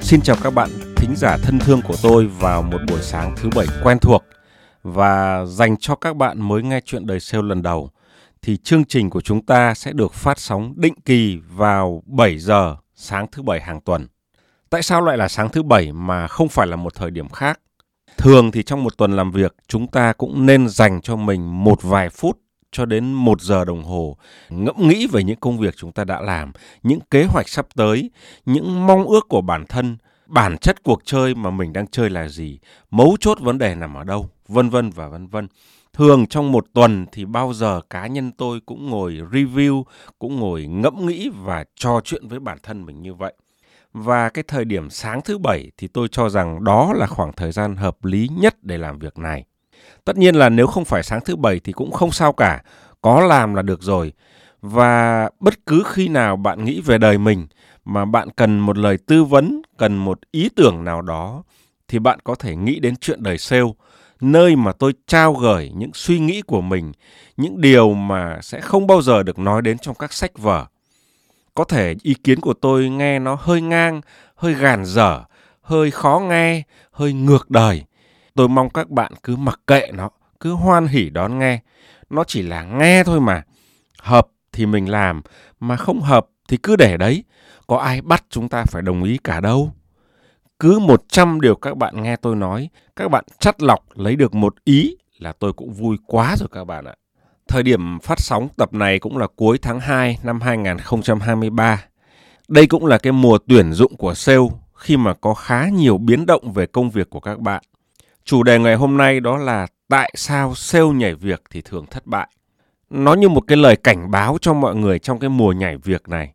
Xin chào các bạn thính giả thân thương của tôi vào một buổi sáng thứ bảy quen thuộc và dành cho các bạn mới nghe chuyện đời sale lần đầu, thì chương trình của chúng ta sẽ được phát sóng định kỳ vào 7 giờ sáng thứ bảy hàng tuần. Tại sao lại là sáng thứ bảy mà không phải là một thời điểm khác? Thường thì trong một tuần làm việc chúng ta cũng nên dành cho mình một vài phút cho đến một giờ đồng hồ ngẫm nghĩ về những công việc chúng ta đã làm, những kế hoạch sắp tới, những mong ước của bản thân, bản chất cuộc chơi mà mình đang chơi là gì, mấu chốt vấn đề nằm ở đâu, vân vân và vân vân. Thường trong một tuần thì bao giờ cá nhân tôi cũng ngồi review, cũng ngồi ngẫm nghĩ và trò chuyện với bản thân mình như vậy. Và cái thời điểm sáng thứ bảy thì tôi cho rằng đó là khoảng thời gian hợp lý nhất để làm việc này. Tất nhiên là nếu không phải sáng thứ bảy thì cũng không sao cả, có làm là được rồi. Và bất cứ khi nào bạn nghĩ về đời mình mà bạn cần một lời tư vấn, cần một ý tưởng nào đó thì bạn có thể nghĩ đến chuyện đời sale, nơi mà tôi trao gửi những suy nghĩ của mình, những điều mà sẽ không bao giờ được nói đến trong các sách vở. Có thể ý kiến của tôi nghe nó hơi ngang, hơi gàn dở, hơi khó nghe, hơi ngược đời. Tôi mong các bạn cứ mặc kệ nó, cứ hoan hỉ đón nghe. Nó chỉ là nghe thôi mà. Hợp thì mình làm, mà không hợp thì cứ để đấy. Có ai bắt chúng ta phải đồng ý cả đâu. Cứ 100 điều các bạn nghe tôi nói, các bạn chắt lọc lấy được một ý là tôi cũng vui quá rồi các bạn ạ. Thời điểm phát sóng tập này cũng là cuối tháng 2 năm 2023. Đây cũng là cái mùa tuyển dụng của sale khi mà có khá nhiều biến động về công việc của các bạn. Chủ đề ngày hôm nay đó là tại sao sale nhảy việc thì thường thất bại. Nó như một cái lời cảnh báo cho mọi người trong cái mùa nhảy việc này.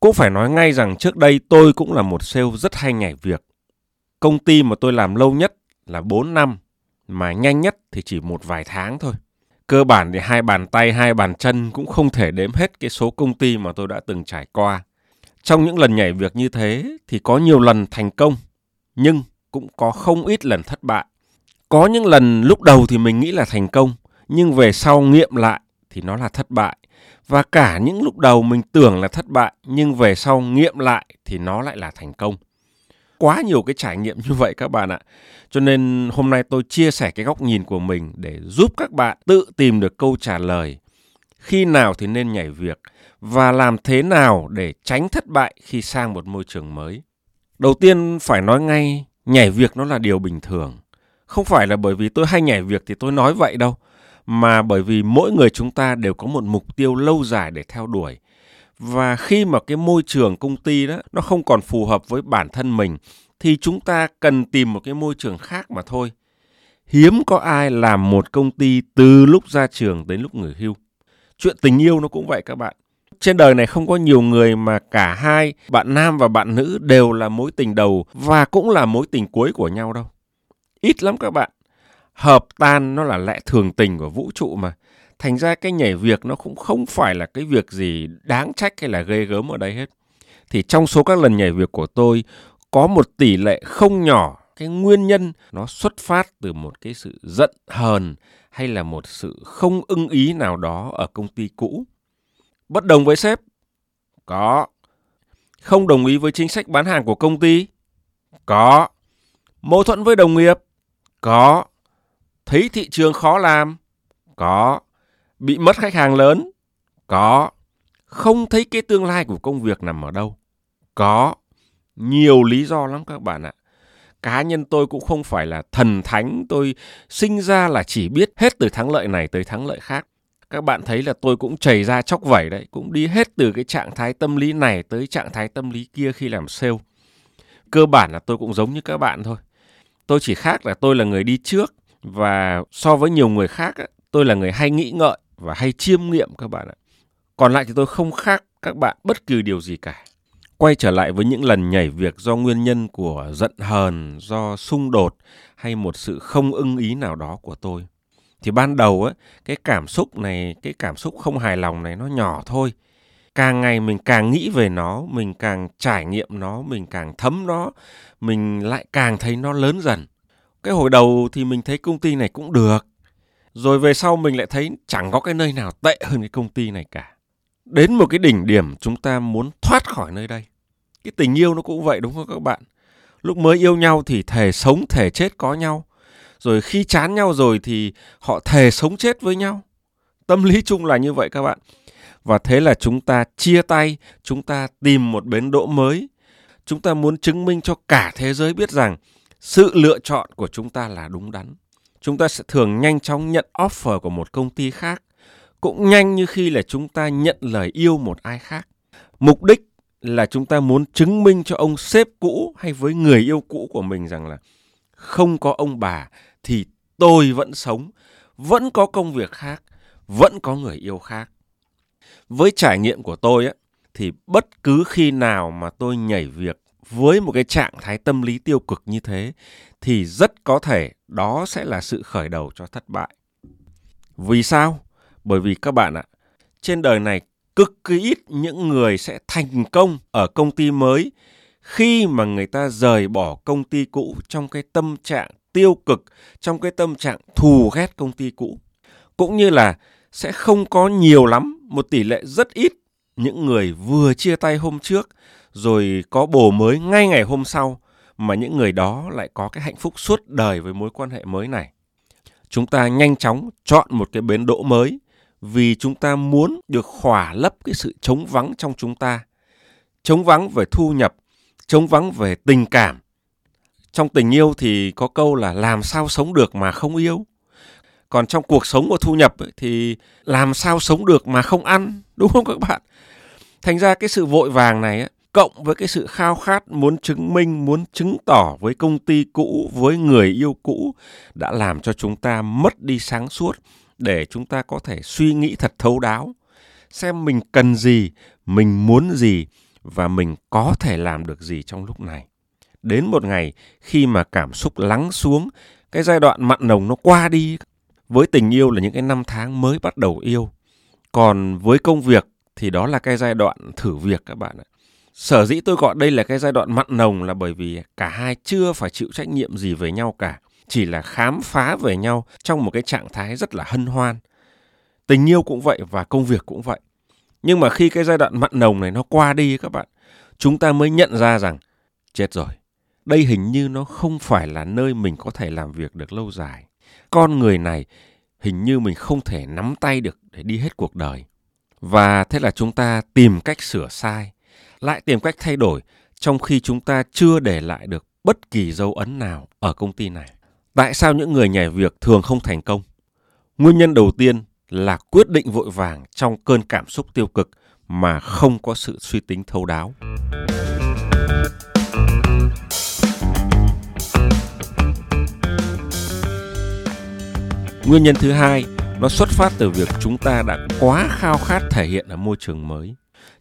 Cũng phải nói ngay rằng trước đây tôi cũng là một sale rất hay nhảy việc. Công ty mà tôi làm lâu nhất là 4 năm, mà nhanh nhất thì chỉ một vài tháng thôi. Cơ bản thì hai bàn tay, hai bàn chân cũng không thể đếm hết cái số công ty mà tôi đã từng trải qua. Trong những lần nhảy việc như thế thì có nhiều lần thành công, nhưng cũng có không ít lần thất bại. Có những lần lúc đầu thì mình nghĩ là thành công, nhưng về sau nghiệm lại thì nó là thất bại. Và cả những lúc đầu mình tưởng là thất bại, nhưng về sau nghiệm lại thì nó lại là thành công. Quá nhiều cái trải nghiệm như vậy các bạn ạ. Cho nên hôm nay tôi chia sẻ cái góc nhìn của mình để giúp các bạn tự tìm được câu trả lời. Khi nào thì nên nhảy việc và làm thế nào để tránh thất bại khi sang một môi trường mới. Đầu tiên phải nói ngay, nhảy việc nó là điều bình thường không phải là bởi vì tôi hay nhảy việc thì tôi nói vậy đâu, mà bởi vì mỗi người chúng ta đều có một mục tiêu lâu dài để theo đuổi. Và khi mà cái môi trường công ty đó nó không còn phù hợp với bản thân mình thì chúng ta cần tìm một cái môi trường khác mà thôi. Hiếm có ai làm một công ty từ lúc ra trường đến lúc nghỉ hưu. Chuyện tình yêu nó cũng vậy các bạn. Trên đời này không có nhiều người mà cả hai, bạn nam và bạn nữ đều là mối tình đầu và cũng là mối tình cuối của nhau đâu. Ít lắm các bạn. Hợp tan nó là lẽ thường tình của vũ trụ mà. Thành ra cái nhảy việc nó cũng không phải là cái việc gì đáng trách hay là ghê gớm ở đây hết. Thì trong số các lần nhảy việc của tôi, có một tỷ lệ không nhỏ, cái nguyên nhân nó xuất phát từ một cái sự giận hờn hay là một sự không ưng ý nào đó ở công ty cũ. Bất đồng với sếp? Có. Không đồng ý với chính sách bán hàng của công ty? Có. Mâu thuẫn với đồng nghiệp? Có. Thấy thị trường khó làm? Có. Bị mất khách hàng lớn? Có. Không thấy cái tương lai của công việc nằm ở đâu? Có. Nhiều lý do lắm các bạn ạ. Cá nhân tôi cũng không phải là thần thánh, tôi sinh ra là chỉ biết hết từ thắng lợi này tới thắng lợi khác. Các bạn thấy là tôi cũng chảy ra chóc vẩy đấy, cũng đi hết từ cái trạng thái tâm lý này tới trạng thái tâm lý kia khi làm sale. Cơ bản là tôi cũng giống như các bạn thôi. Tôi chỉ khác là tôi là người đi trước và so với nhiều người khác tôi là người hay nghĩ ngợi và hay chiêm nghiệm các bạn ạ. Còn lại thì tôi không khác các bạn bất kỳ điều gì cả. Quay trở lại với những lần nhảy việc do nguyên nhân của giận hờn, do xung đột hay một sự không ưng ý nào đó của tôi. Thì ban đầu á, cái cảm xúc này, cái cảm xúc không hài lòng này nó nhỏ thôi. Càng ngày mình càng nghĩ về nó, mình càng trải nghiệm nó, mình càng thấm nó, mình lại càng thấy nó lớn dần. Cái hồi đầu thì mình thấy công ty này cũng được rồi về sau mình lại thấy chẳng có cái nơi nào tệ hơn cái công ty này cả. Đến một cái đỉnh điểm chúng ta muốn thoát khỏi nơi đây. Cái tình yêu nó cũng vậy, đúng không các bạn? Lúc mới yêu nhau thì thề sống, thề chết có nhau. Rồi khi chán nhau rồi thì họ thề sống chết với nhau. Tâm lý chung là như vậy các bạn. Và thế là chúng ta chia tay, chúng ta tìm một bến đỗ mới. Chúng ta muốn chứng minh cho cả thế giới biết rằng sự lựa chọn của chúng ta là đúng đắn chúng ta sẽ thường nhanh chóng nhận offer của một công ty khác, cũng nhanh như khi là chúng ta nhận lời yêu một ai khác. Mục đích là chúng ta muốn chứng minh cho ông sếp cũ hay với người yêu cũ của mình rằng là không có ông bà thì tôi vẫn sống, vẫn có công việc khác, vẫn có người yêu khác. Với trải nghiệm của tôi á, thì bất cứ khi nào mà tôi nhảy việc với một cái trạng thái tâm lý tiêu cực như thế thì rất có thể đó sẽ là sự khởi đầu cho thất bại. Vì sao? Bởi vì các bạn ạ, trên đời này cực kỳ ít những người sẽ thành công ở công ty mới khi mà người ta rời bỏ công ty cũ trong cái tâm trạng tiêu cực, trong cái tâm trạng thù ghét công ty cũ. Cũng như là sẽ không có nhiều lắm, một tỷ lệ rất ít những người vừa chia tay hôm trước rồi có bồ mới ngay ngày hôm sau mà những người đó lại có cái hạnh phúc suốt đời với mối quan hệ mới này. Chúng ta nhanh chóng chọn một cái bến đỗ mới vì chúng ta muốn được khỏa lấp cái sự trống vắng trong chúng ta. Trống vắng về thu nhập, trống vắng về tình cảm. Trong tình yêu thì có câu là làm sao sống được mà không yêu. Còn trong cuộc sống của thu nhập thì làm sao sống được mà không ăn, đúng không các bạn? Thành ra cái sự vội vàng này cộng với cái sự khao khát muốn chứng minh, muốn chứng tỏ với công ty cũ, với người yêu cũ đã làm cho chúng ta mất đi sáng suốt để chúng ta có thể suy nghĩ thật thấu đáo, xem mình cần gì, mình muốn gì và mình có thể làm được gì trong lúc này. Đến một ngày khi mà cảm xúc lắng xuống, cái giai đoạn mặn nồng nó qua đi, với tình yêu là những cái năm tháng mới bắt đầu yêu. Còn với công việc thì đó là cái giai đoạn thử việc các bạn ạ. Sở dĩ tôi gọi đây là cái giai đoạn mặn nồng là bởi vì cả hai chưa phải chịu trách nhiệm gì về nhau cả, chỉ là khám phá về nhau trong một cái trạng thái rất là hân hoan. Tình yêu cũng vậy và công việc cũng vậy. Nhưng mà khi cái giai đoạn mặn nồng này nó qua đi các bạn, chúng ta mới nhận ra rằng chết rồi. Đây hình như nó không phải là nơi mình có thể làm việc được lâu dài. Con người này hình như mình không thể nắm tay được để đi hết cuộc đời. Và thế là chúng ta tìm cách sửa sai lại tìm cách thay đổi trong khi chúng ta chưa để lại được bất kỳ dấu ấn nào ở công ty này. Tại sao những người nhảy việc thường không thành công? Nguyên nhân đầu tiên là quyết định vội vàng trong cơn cảm xúc tiêu cực mà không có sự suy tính thấu đáo. Nguyên nhân thứ hai, nó xuất phát từ việc chúng ta đã quá khao khát thể hiện ở môi trường mới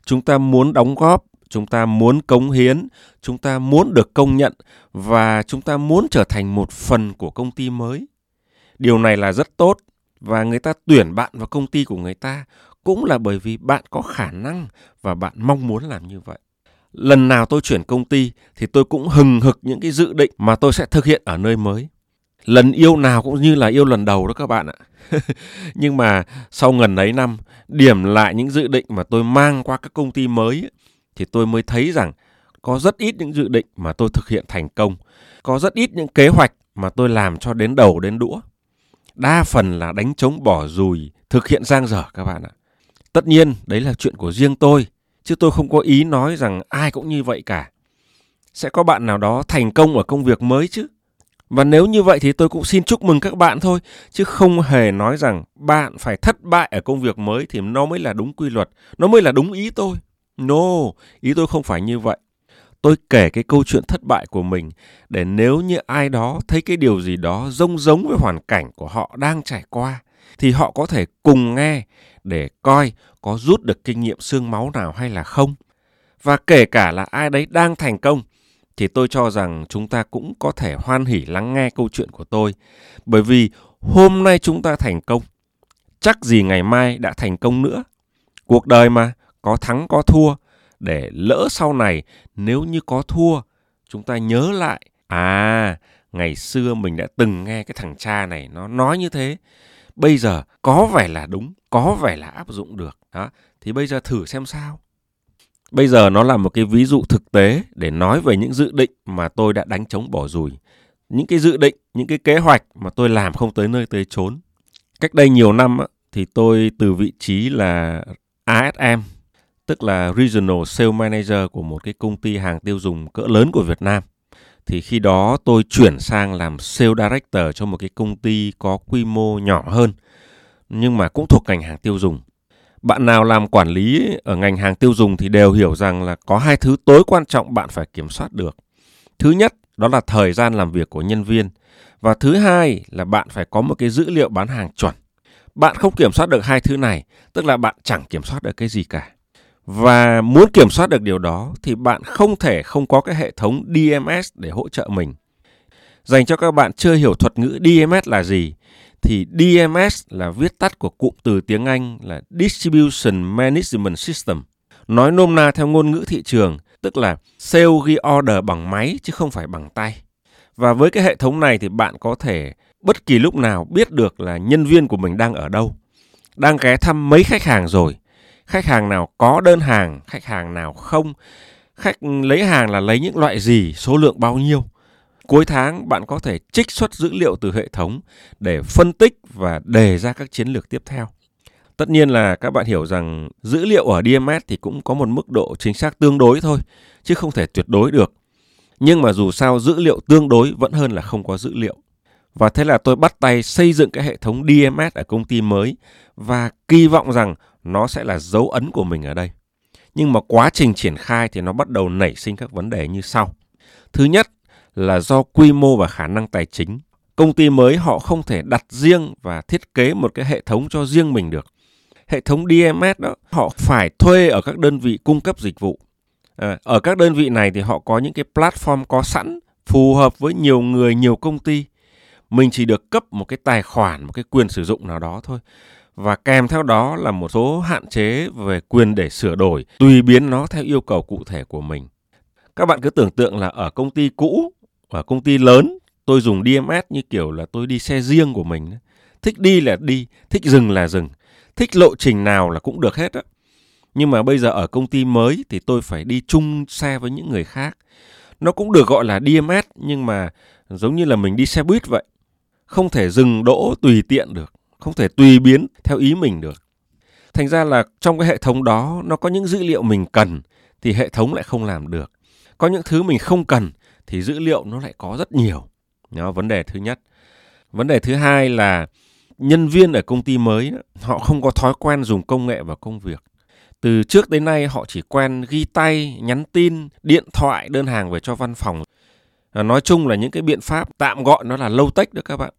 chúng ta muốn đóng góp chúng ta muốn cống hiến, chúng ta muốn được công nhận và chúng ta muốn trở thành một phần của công ty mới. Điều này là rất tốt và người ta tuyển bạn vào công ty của người ta cũng là bởi vì bạn có khả năng và bạn mong muốn làm như vậy. Lần nào tôi chuyển công ty thì tôi cũng hừng hực những cái dự định mà tôi sẽ thực hiện ở nơi mới. Lần yêu nào cũng như là yêu lần đầu đó các bạn ạ. Nhưng mà sau gần ấy năm, điểm lại những dự định mà tôi mang qua các công ty mới thì tôi mới thấy rằng có rất ít những dự định mà tôi thực hiện thành công. Có rất ít những kế hoạch mà tôi làm cho đến đầu đến đũa. Đa phần là đánh trống bỏ rùi thực hiện giang dở các bạn ạ. Tất nhiên đấy là chuyện của riêng tôi chứ tôi không có ý nói rằng ai cũng như vậy cả. Sẽ có bạn nào đó thành công ở công việc mới chứ? Và nếu như vậy thì tôi cũng xin chúc mừng các bạn thôi, chứ không hề nói rằng bạn phải thất bại ở công việc mới thì nó mới là đúng quy luật, nó mới là đúng ý tôi. No, ý tôi không phải như vậy. Tôi kể cái câu chuyện thất bại của mình để nếu như ai đó thấy cái điều gì đó giống giống với hoàn cảnh của họ đang trải qua thì họ có thể cùng nghe để coi có rút được kinh nghiệm xương máu nào hay là không. Và kể cả là ai đấy đang thành công thì tôi cho rằng chúng ta cũng có thể hoan hỉ lắng nghe câu chuyện của tôi. Bởi vì hôm nay chúng ta thành công, chắc gì ngày mai đã thành công nữa. Cuộc đời mà, có thắng có thua, để lỡ sau này nếu như có thua, chúng ta nhớ lại, à, ngày xưa mình đã từng nghe cái thằng cha này nó nói như thế. bây giờ có vẻ là đúng, có vẻ là áp dụng được. Đó. Thì bây giờ thử xem sao. Bây giờ nó là một cái ví dụ thực tế để nói về những dự định mà tôi đã đánh trống bỏ rùi. Những cái dự định, những cái kế hoạch mà tôi làm không tới nơi tới chốn. Cách đây nhiều năm thì tôi từ vị trí là ASM, tức là Regional Sales Manager của một cái công ty hàng tiêu dùng cỡ lớn của Việt Nam. Thì khi đó tôi chuyển sang làm Sales Director cho một cái công ty có quy mô nhỏ hơn, nhưng mà cũng thuộc ngành hàng tiêu dùng bạn nào làm quản lý ở ngành hàng tiêu dùng thì đều hiểu rằng là có hai thứ tối quan trọng bạn phải kiểm soát được. Thứ nhất, đó là thời gian làm việc của nhân viên và thứ hai là bạn phải có một cái dữ liệu bán hàng chuẩn. Bạn không kiểm soát được hai thứ này, tức là bạn chẳng kiểm soát được cái gì cả. Và muốn kiểm soát được điều đó thì bạn không thể không có cái hệ thống DMS để hỗ trợ mình. Dành cho các bạn chưa hiểu thuật ngữ DMS là gì thì DMS là viết tắt của cụm từ tiếng Anh là Distribution Management System. Nói nôm na theo ngôn ngữ thị trường, tức là sale ghi order bằng máy chứ không phải bằng tay. Và với cái hệ thống này thì bạn có thể bất kỳ lúc nào biết được là nhân viên của mình đang ở đâu, đang ghé thăm mấy khách hàng rồi, khách hàng nào có đơn hàng, khách hàng nào không, khách lấy hàng là lấy những loại gì, số lượng bao nhiêu Cuối tháng bạn có thể trích xuất dữ liệu từ hệ thống để phân tích và đề ra các chiến lược tiếp theo. Tất nhiên là các bạn hiểu rằng dữ liệu ở DMS thì cũng có một mức độ chính xác tương đối thôi, chứ không thể tuyệt đối được. Nhưng mà dù sao dữ liệu tương đối vẫn hơn là không có dữ liệu. Và thế là tôi bắt tay xây dựng cái hệ thống DMS ở công ty mới và kỳ vọng rằng nó sẽ là dấu ấn của mình ở đây. Nhưng mà quá trình triển khai thì nó bắt đầu nảy sinh các vấn đề như sau. Thứ nhất là do quy mô và khả năng tài chính. Công ty mới họ không thể đặt riêng và thiết kế một cái hệ thống cho riêng mình được. Hệ thống DMS đó họ phải thuê ở các đơn vị cung cấp dịch vụ. À, ở các đơn vị này thì họ có những cái platform có sẵn phù hợp với nhiều người, nhiều công ty. Mình chỉ được cấp một cái tài khoản, một cái quyền sử dụng nào đó thôi. Và kèm theo đó là một số hạn chế về quyền để sửa đổi, tùy biến nó theo yêu cầu cụ thể của mình. Các bạn cứ tưởng tượng là ở công ty cũ ở công ty lớn tôi dùng DMS như kiểu là tôi đi xe riêng của mình thích đi là đi thích dừng là dừng thích lộ trình nào là cũng được hết á nhưng mà bây giờ ở công ty mới thì tôi phải đi chung xe với những người khác nó cũng được gọi là DMS nhưng mà giống như là mình đi xe buýt vậy không thể dừng đỗ tùy tiện được không thể tùy biến theo ý mình được thành ra là trong cái hệ thống đó nó có những dữ liệu mình cần thì hệ thống lại không làm được có những thứ mình không cần thì dữ liệu nó lại có rất nhiều. Đó, vấn đề thứ nhất. Vấn đề thứ hai là nhân viên ở công ty mới họ không có thói quen dùng công nghệ vào công việc. Từ trước đến nay họ chỉ quen ghi tay, nhắn tin, điện thoại đơn hàng về cho văn phòng. À, nói chung là những cái biện pháp tạm gọi nó là lâu tech đó các bạn.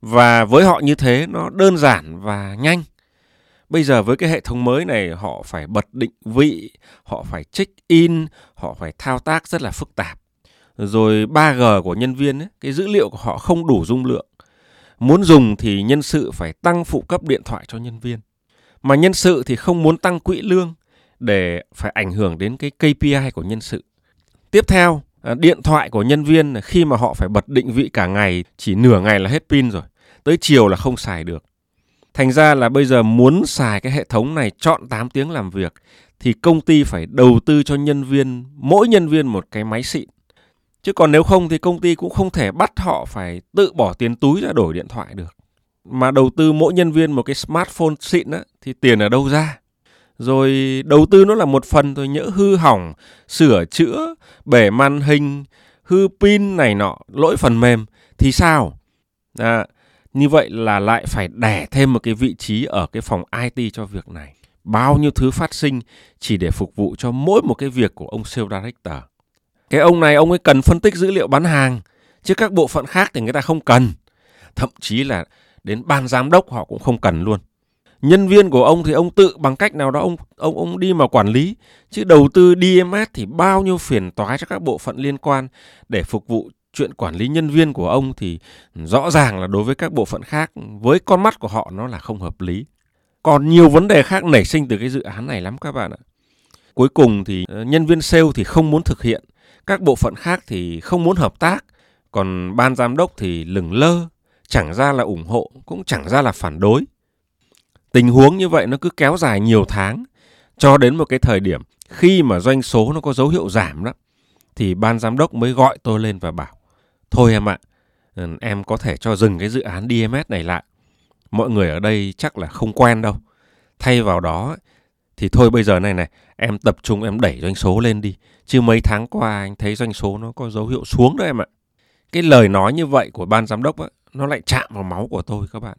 Và với họ như thế nó đơn giản và nhanh. Bây giờ với cái hệ thống mới này họ phải bật định vị, họ phải check in, họ phải thao tác rất là phức tạp rồi 3G của nhân viên ấy, cái dữ liệu của họ không đủ dung lượng. Muốn dùng thì nhân sự phải tăng phụ cấp điện thoại cho nhân viên. Mà nhân sự thì không muốn tăng quỹ lương để phải ảnh hưởng đến cái KPI của nhân sự. Tiếp theo, à, điện thoại của nhân viên khi mà họ phải bật định vị cả ngày chỉ nửa ngày là hết pin rồi. Tới chiều là không xài được. Thành ra là bây giờ muốn xài cái hệ thống này chọn 8 tiếng làm việc thì công ty phải đầu tư cho nhân viên, mỗi nhân viên một cái máy xịn Chứ còn nếu không thì công ty cũng không thể bắt họ phải tự bỏ tiền túi ra đổi điện thoại được. Mà đầu tư mỗi nhân viên một cái smartphone xịn á, thì tiền ở đâu ra? Rồi đầu tư nó là một phần thôi nhỡ hư hỏng, sửa chữa, bể màn hình, hư pin này nọ, lỗi phần mềm thì sao? À, như vậy là lại phải đẻ thêm một cái vị trí ở cái phòng IT cho việc này. Bao nhiêu thứ phát sinh chỉ để phục vụ cho mỗi một cái việc của ông sales director. Cái ông này ông ấy cần phân tích dữ liệu bán hàng, chứ các bộ phận khác thì người ta không cần. Thậm chí là đến ban giám đốc họ cũng không cần luôn. Nhân viên của ông thì ông tự bằng cách nào đó ông ông ông đi mà quản lý, chứ đầu tư DMS thì bao nhiêu phiền toái cho các bộ phận liên quan để phục vụ chuyện quản lý nhân viên của ông thì rõ ràng là đối với các bộ phận khác với con mắt của họ nó là không hợp lý. Còn nhiều vấn đề khác nảy sinh từ cái dự án này lắm các bạn ạ. Cuối cùng thì ờ, nhân viên sale thì không muốn thực hiện các bộ phận khác thì không muốn hợp tác, còn ban giám đốc thì lừng lơ, chẳng ra là ủng hộ, cũng chẳng ra là phản đối. Tình huống như vậy nó cứ kéo dài nhiều tháng cho đến một cái thời điểm khi mà doanh số nó có dấu hiệu giảm đó thì ban giám đốc mới gọi tôi lên và bảo thôi em ạ, ừ, em có thể cho dừng cái dự án DMS này lại. Mọi người ở đây chắc là không quen đâu. Thay vào đó thì thôi bây giờ này này, em tập trung em đẩy doanh số lên đi. Chứ mấy tháng qua anh thấy doanh số nó có dấu hiệu xuống đó em ạ. Cái lời nói như vậy của ban giám đốc á, nó lại chạm vào máu của tôi các bạn.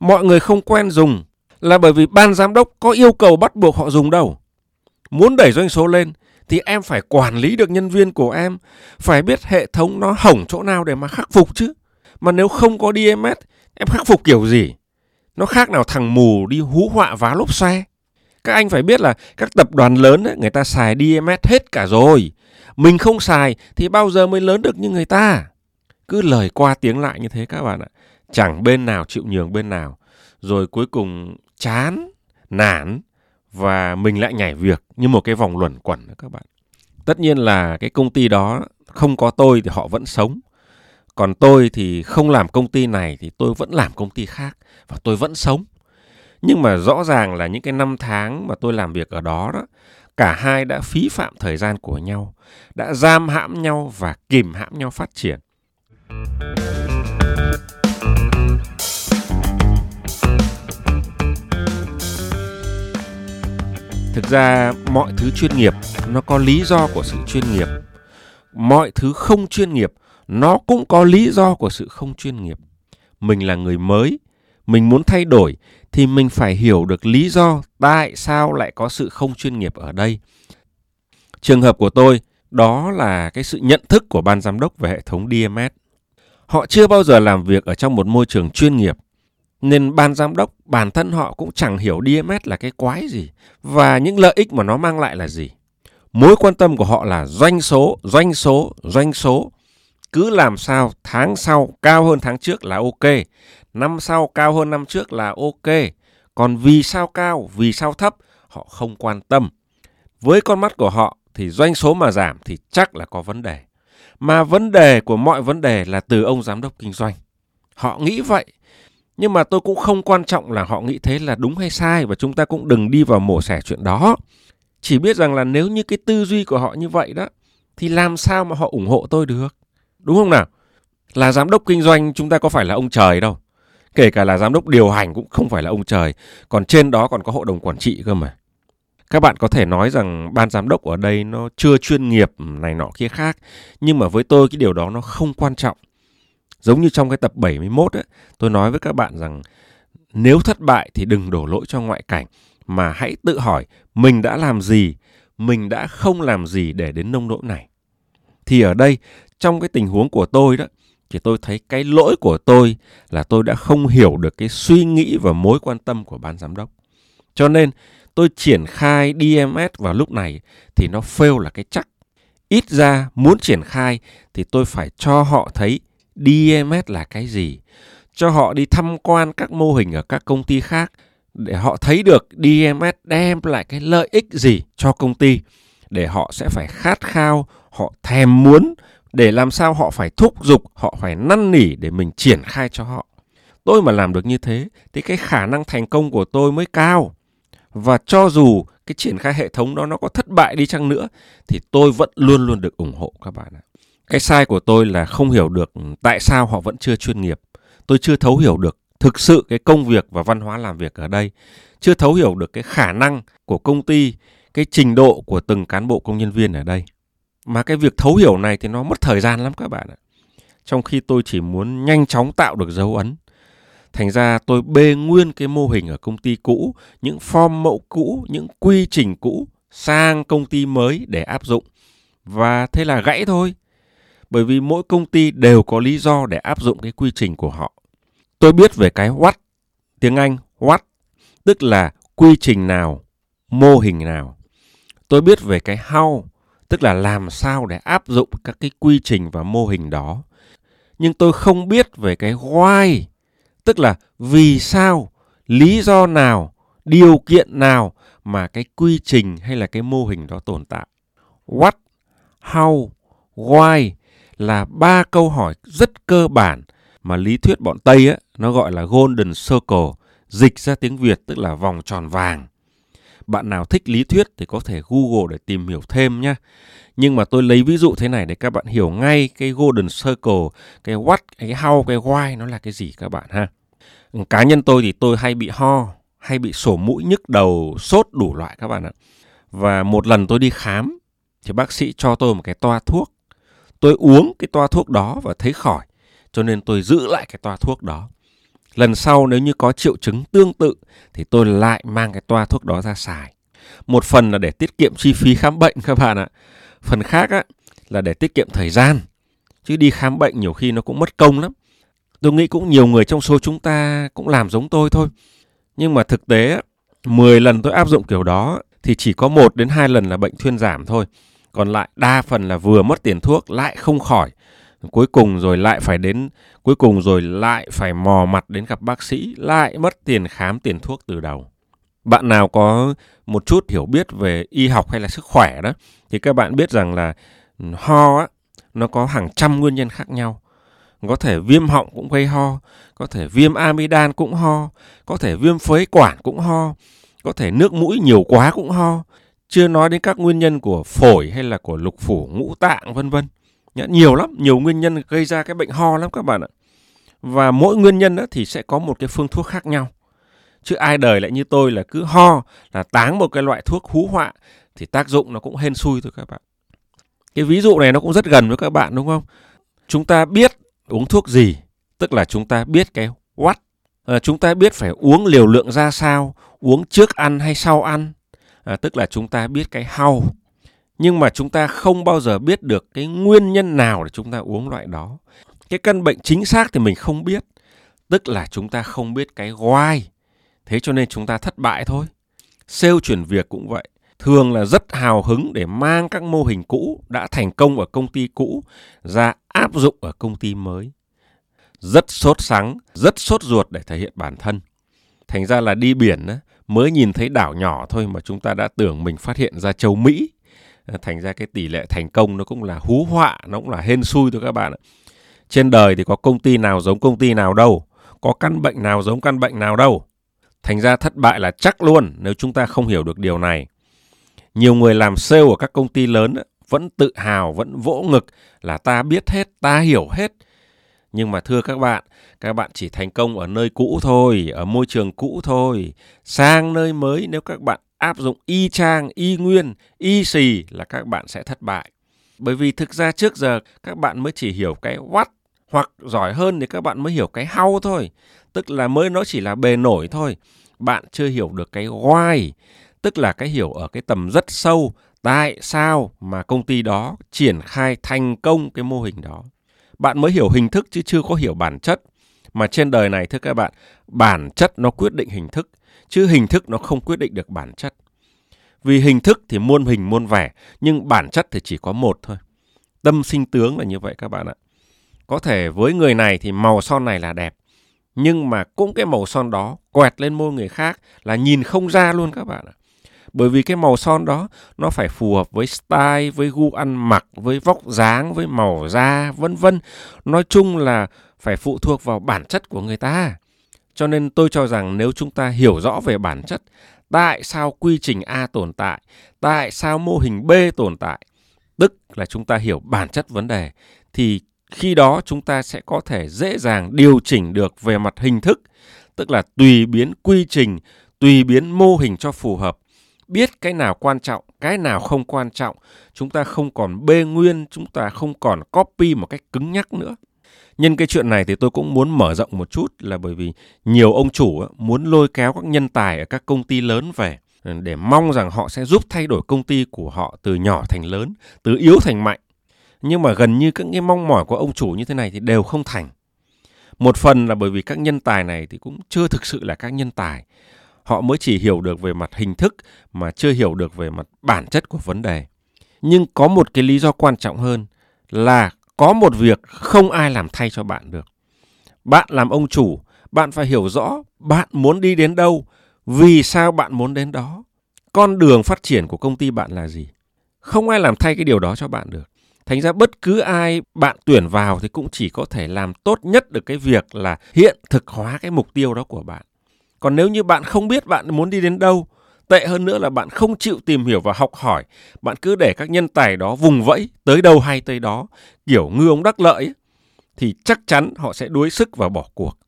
Mọi người không quen dùng là bởi vì ban giám đốc có yêu cầu bắt buộc họ dùng đâu. Muốn đẩy doanh số lên thì em phải quản lý được nhân viên của em, phải biết hệ thống nó hỏng chỗ nào để mà khắc phục chứ. Mà nếu không có DMS, em khắc phục kiểu gì? Nó khác nào thằng mù đi hú họa vá lốp xe. Các anh phải biết là các tập đoàn lớn ấy, người ta xài DMS hết cả rồi. Mình không xài thì bao giờ mới lớn được như người ta. Cứ lời qua tiếng lại như thế các bạn ạ. Chẳng bên nào chịu nhường bên nào. Rồi cuối cùng chán, nản và mình lại nhảy việc như một cái vòng luẩn quẩn đó các bạn. Tất nhiên là cái công ty đó không có tôi thì họ vẫn sống. Còn tôi thì không làm công ty này thì tôi vẫn làm công ty khác và tôi vẫn sống. Nhưng mà rõ ràng là những cái năm tháng mà tôi làm việc ở đó đó, cả hai đã phí phạm thời gian của nhau, đã giam hãm nhau và kìm hãm nhau phát triển. Thực ra, mọi thứ chuyên nghiệp, nó có lý do của sự chuyên nghiệp. Mọi thứ không chuyên nghiệp, nó cũng có lý do của sự không chuyên nghiệp. Mình là người mới, mình muốn thay đổi, thì mình phải hiểu được lý do tại sao lại có sự không chuyên nghiệp ở đây. Trường hợp của tôi, đó là cái sự nhận thức của ban giám đốc về hệ thống DMS họ chưa bao giờ làm việc ở trong một môi trường chuyên nghiệp nên ban giám đốc bản thân họ cũng chẳng hiểu DMS là cái quái gì và những lợi ích mà nó mang lại là gì. Mối quan tâm của họ là doanh số, doanh số, doanh số. Cứ làm sao tháng sau cao hơn tháng trước là ok, năm sau cao hơn năm trước là ok. Còn vì sao cao, vì sao thấp, họ không quan tâm. Với con mắt của họ thì doanh số mà giảm thì chắc là có vấn đề. Mà vấn đề của mọi vấn đề là từ ông giám đốc kinh doanh. Họ nghĩ vậy nhưng mà tôi cũng không quan trọng là họ nghĩ thế là đúng hay sai và chúng ta cũng đừng đi vào mổ xẻ chuyện đó. Chỉ biết rằng là nếu như cái tư duy của họ như vậy đó, thì làm sao mà họ ủng hộ tôi được. Đúng không nào? Là giám đốc kinh doanh chúng ta có phải là ông trời đâu. Kể cả là giám đốc điều hành cũng không phải là ông trời. Còn trên đó còn có hội đồng quản trị cơ mà. Các bạn có thể nói rằng ban giám đốc ở đây nó chưa chuyên nghiệp này nọ kia khác. Nhưng mà với tôi cái điều đó nó không quan trọng. Giống như trong cái tập 71 ấy, tôi nói với các bạn rằng nếu thất bại thì đừng đổ lỗi cho ngoại cảnh mà hãy tự hỏi mình đã làm gì, mình đã không làm gì để đến nông nỗi này. Thì ở đây trong cái tình huống của tôi đó thì tôi thấy cái lỗi của tôi là tôi đã không hiểu được cái suy nghĩ và mối quan tâm của ban giám đốc. Cho nên tôi triển khai DMS vào lúc này thì nó fail là cái chắc. Ít ra muốn triển khai thì tôi phải cho họ thấy DMS là cái gì, cho họ đi tham quan các mô hình ở các công ty khác để họ thấy được DMS đem lại cái lợi ích gì cho công ty để họ sẽ phải khát khao, họ thèm muốn để làm sao họ phải thúc giục, họ phải năn nỉ để mình triển khai cho họ. Tôi mà làm được như thế thì cái khả năng thành công của tôi mới cao. Và cho dù cái triển khai hệ thống đó nó có thất bại đi chăng nữa thì tôi vẫn luôn luôn được ủng hộ các bạn ạ. Cái sai của tôi là không hiểu được tại sao họ vẫn chưa chuyên nghiệp. Tôi chưa thấu hiểu được thực sự cái công việc và văn hóa làm việc ở đây. Chưa thấu hiểu được cái khả năng của công ty, cái trình độ của từng cán bộ công nhân viên ở đây. Mà cái việc thấu hiểu này thì nó mất thời gian lắm các bạn ạ. Trong khi tôi chỉ muốn nhanh chóng tạo được dấu ấn. Thành ra tôi bê nguyên cái mô hình ở công ty cũ, những form mẫu cũ, những quy trình cũ sang công ty mới để áp dụng. Và thế là gãy thôi bởi vì mỗi công ty đều có lý do để áp dụng cái quy trình của họ. Tôi biết về cái what, tiếng Anh what, tức là quy trình nào, mô hình nào. Tôi biết về cái how, tức là làm sao để áp dụng các cái quy trình và mô hình đó. Nhưng tôi không biết về cái why, tức là vì sao, lý do nào, điều kiện nào mà cái quy trình hay là cái mô hình đó tồn tại. What, how, why là ba câu hỏi rất cơ bản mà lý thuyết bọn Tây á, nó gọi là Golden Circle, dịch ra tiếng Việt tức là vòng tròn vàng. Bạn nào thích lý thuyết thì có thể Google để tìm hiểu thêm nhé. Nhưng mà tôi lấy ví dụ thế này để các bạn hiểu ngay cái Golden Circle, cái what, cái how, cái why nó là cái gì các bạn ha. Cá nhân tôi thì tôi hay bị ho, hay bị sổ mũi nhức đầu, sốt đủ loại các bạn ạ. Và một lần tôi đi khám thì bác sĩ cho tôi một cái toa thuốc. Tôi uống cái toa thuốc đó và thấy khỏi, cho nên tôi giữ lại cái toa thuốc đó. Lần sau nếu như có triệu chứng tương tự thì tôi lại mang cái toa thuốc đó ra xài. Một phần là để tiết kiệm chi phí khám bệnh các bạn ạ. Phần khác á, là để tiết kiệm thời gian. Chứ đi khám bệnh nhiều khi nó cũng mất công lắm. Tôi nghĩ cũng nhiều người trong số chúng ta cũng làm giống tôi thôi. Nhưng mà thực tế á, 10 lần tôi áp dụng kiểu đó thì chỉ có một đến hai lần là bệnh thuyên giảm thôi. Còn lại đa phần là vừa mất tiền thuốc lại không khỏi. Cuối cùng rồi lại phải đến cuối cùng rồi lại phải mò mặt đến gặp bác sĩ, lại mất tiền khám tiền thuốc từ đầu. Bạn nào có một chút hiểu biết về y học hay là sức khỏe đó thì các bạn biết rằng là ho á nó có hàng trăm nguyên nhân khác nhau. Có thể viêm họng cũng gây ho, có thể viêm amidan cũng ho, có thể viêm phế quản cũng ho, có thể nước mũi nhiều quá cũng ho, chưa nói đến các nguyên nhân của phổi hay là của lục phủ, ngũ tạng vân vân. Nhiều lắm, nhiều nguyên nhân gây ra cái bệnh ho lắm các bạn ạ. Và mỗi nguyên nhân đó thì sẽ có một cái phương thuốc khác nhau. Chứ ai đời lại như tôi là cứ ho là táng một cái loại thuốc hú họa thì tác dụng nó cũng hên xui thôi các bạn. Cái ví dụ này nó cũng rất gần với các bạn đúng không? Chúng ta biết uống thuốc gì, tức là chúng ta biết cái what. À, ờ, chúng ta biết phải uống liều lượng ra sao, uống trước ăn hay sau ăn. À, tức là chúng ta biết cái how. Nhưng mà chúng ta không bao giờ biết được cái nguyên nhân nào để chúng ta uống loại đó. Cái căn bệnh chính xác thì mình không biết. Tức là chúng ta không biết cái why. Thế cho nên chúng ta thất bại thôi. Sale chuyển việc cũng vậy. Thường là rất hào hứng để mang các mô hình cũ đã thành công ở công ty cũ ra áp dụng ở công ty mới. Rất sốt sắng, rất sốt ruột để thể hiện bản thân. Thành ra là đi biển mới nhìn thấy đảo nhỏ thôi mà chúng ta đã tưởng mình phát hiện ra châu Mỹ. À, thành ra cái tỷ lệ thành công nó cũng là hú họa, nó cũng là hên xui thôi các bạn ạ. Trên đời thì có công ty nào giống công ty nào đâu, có căn bệnh nào giống căn bệnh nào đâu. Thành ra thất bại là chắc luôn nếu chúng ta không hiểu được điều này. Nhiều người làm sale ở các công ty lớn vẫn tự hào, vẫn vỗ ngực là ta biết hết, ta hiểu hết. Nhưng mà thưa các bạn, các bạn chỉ thành công ở nơi cũ thôi, ở môi trường cũ thôi. Sang nơi mới nếu các bạn áp dụng y chang, y nguyên, y xì là các bạn sẽ thất bại. Bởi vì thực ra trước giờ các bạn mới chỉ hiểu cái what hoặc giỏi hơn thì các bạn mới hiểu cái how thôi. Tức là mới nó chỉ là bề nổi thôi. Bạn chưa hiểu được cái why, tức là cái hiểu ở cái tầm rất sâu tại sao mà công ty đó triển khai thành công cái mô hình đó. Bạn mới hiểu hình thức chứ chưa có hiểu bản chất. Mà trên đời này thưa các bạn, bản chất nó quyết định hình thức, chứ hình thức nó không quyết định được bản chất. Vì hình thức thì muôn hình muôn vẻ, nhưng bản chất thì chỉ có một thôi. Tâm sinh tướng là như vậy các bạn ạ. Có thể với người này thì màu son này là đẹp, nhưng mà cũng cái màu son đó quẹt lên môi người khác là nhìn không ra luôn các bạn ạ. Bởi vì cái màu son đó nó phải phù hợp với style, với gu ăn mặc, với vóc dáng, với màu da, vân vân. Nói chung là phải phụ thuộc vào bản chất của người ta. Cho nên tôi cho rằng nếu chúng ta hiểu rõ về bản chất, tại sao quy trình A tồn tại, tại sao mô hình B tồn tại, tức là chúng ta hiểu bản chất vấn đề thì khi đó chúng ta sẽ có thể dễ dàng điều chỉnh được về mặt hình thức, tức là tùy biến quy trình, tùy biến mô hình cho phù hợp. Biết cái nào quan trọng, cái nào không quan trọng, chúng ta không còn bê nguyên, chúng ta không còn copy một cách cứng nhắc nữa. Nhân cái chuyện này thì tôi cũng muốn mở rộng một chút là bởi vì nhiều ông chủ muốn lôi kéo các nhân tài ở các công ty lớn về ừ, để mong rằng họ sẽ giúp thay đổi công ty của họ từ nhỏ thành lớn, từ yếu thành mạnh nhưng mà gần như các cái mong mỏi của ông chủ như thế này thì đều không thành. Một phần là bởi vì các nhân tài này thì cũng chưa thực sự là các nhân tài. Họ mới chỉ hiểu được về mặt hình thức mà chưa hiểu được về mặt bản chất của vấn đề. Nhưng có một cái lý do quan trọng hơn là có một việc không ai làm thay cho bạn được. Bạn làm ông chủ, bạn phải hiểu rõ bạn muốn đi đến đâu, vì sao bạn muốn đến đó. Con đường phát triển của công ty bạn là gì? Không ai làm thay cái điều đó cho bạn được Thành ra bất cứ ai bạn tuyển vào thì cũng chỉ có thể làm tốt nhất được cái việc là hiện thực hóa cái mục tiêu đó của bạn. Còn nếu như bạn không biết bạn muốn đi đến đâu, tệ hơn nữa là bạn không chịu tìm hiểu và học hỏi, bạn cứ để các nhân tài đó vùng vẫy tới đâu hay tới đó, kiểu ngư ông đắc lợi ấy, thì chắc chắn họ sẽ đuối sức và bỏ cuộc.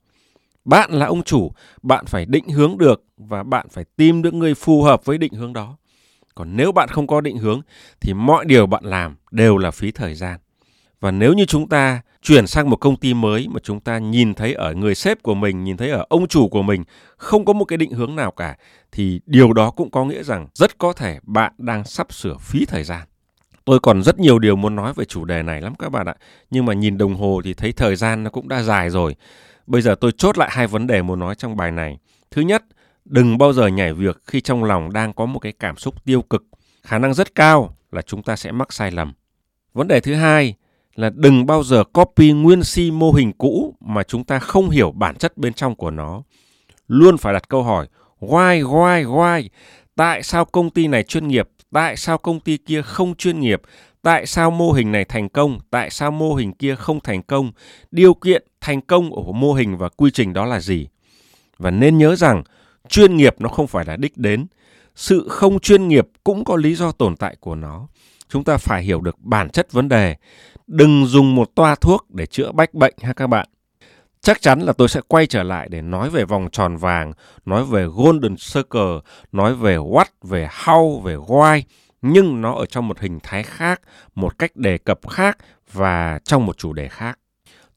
Bạn là ông chủ, bạn phải định hướng được và bạn phải tìm được người phù hợp với định hướng đó. Còn nếu bạn không có định hướng thì mọi điều bạn làm đều là phí thời gian. Và nếu như chúng ta chuyển sang một công ty mới mà chúng ta nhìn thấy ở người sếp của mình, nhìn thấy ở ông chủ của mình không có một cái định hướng nào cả thì điều đó cũng có nghĩa rằng rất có thể bạn đang sắp sửa phí thời gian. Tôi còn rất nhiều điều muốn nói về chủ đề này lắm các bạn ạ. Nhưng mà nhìn đồng hồ thì thấy thời gian nó cũng đã dài rồi. Bây giờ tôi chốt lại hai vấn đề muốn nói trong bài này. Thứ nhất, đừng bao giờ nhảy việc khi trong lòng đang có một cái cảm xúc tiêu cực. Khả năng rất cao là chúng ta sẽ mắc sai lầm. Vấn đề thứ hai là đừng bao giờ copy nguyên si mô hình cũ mà chúng ta không hiểu bản chất bên trong của nó. Luôn phải đặt câu hỏi why, why, why? Tại sao công ty này chuyên nghiệp? Tại sao công ty kia không chuyên nghiệp? Tại sao mô hình này thành công? Tại sao mô hình kia không thành công? Điều kiện thành công của mô hình và quy trình đó là gì? Và nên nhớ rằng chuyên nghiệp nó không phải là đích đến. Sự không chuyên nghiệp cũng có lý do tồn tại của nó. Chúng ta phải hiểu được bản chất vấn đề. Đừng dùng một toa thuốc để chữa bách bệnh ha các bạn. Chắc chắn là tôi sẽ quay trở lại để nói về vòng tròn vàng, nói về Golden Circle, nói về what, về how, về why, nhưng nó ở trong một hình thái khác, một cách đề cập khác và trong một chủ đề khác.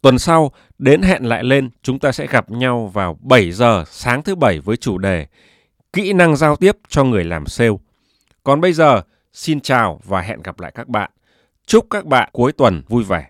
Tuần sau, đến hẹn lại lên, chúng ta sẽ gặp nhau vào 7 giờ sáng thứ bảy với chủ đề Kỹ năng giao tiếp cho người làm sale. Còn bây giờ, xin chào và hẹn gặp lại các bạn. Chúc các bạn cuối tuần vui vẻ.